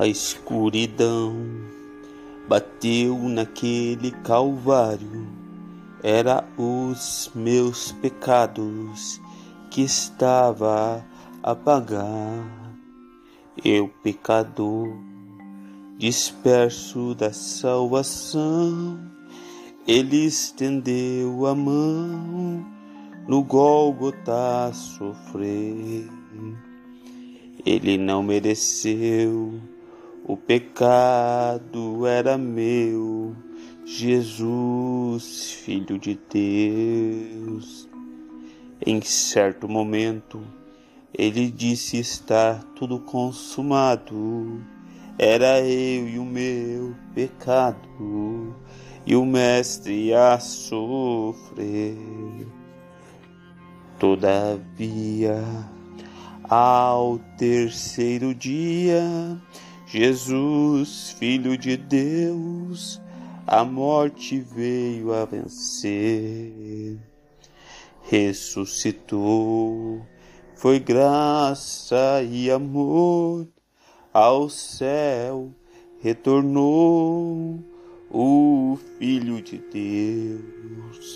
A escuridão bateu naquele calvário, era os meus pecados que estava a pagar. Eu, pecador, disperso da salvação, ele estendeu a mão no Gólgota sofrer. Ele não mereceu o pecado era meu, Jesus, Filho de Deus. Em certo momento, ele disse estar tudo consumado. Era eu e o meu pecado, e o Mestre a sofrer. Todavia, ao terceiro dia, Jesus, Filho de Deus, a morte veio a vencer. Ressuscitou, foi graça e amor, ao céu retornou o Filho de Deus.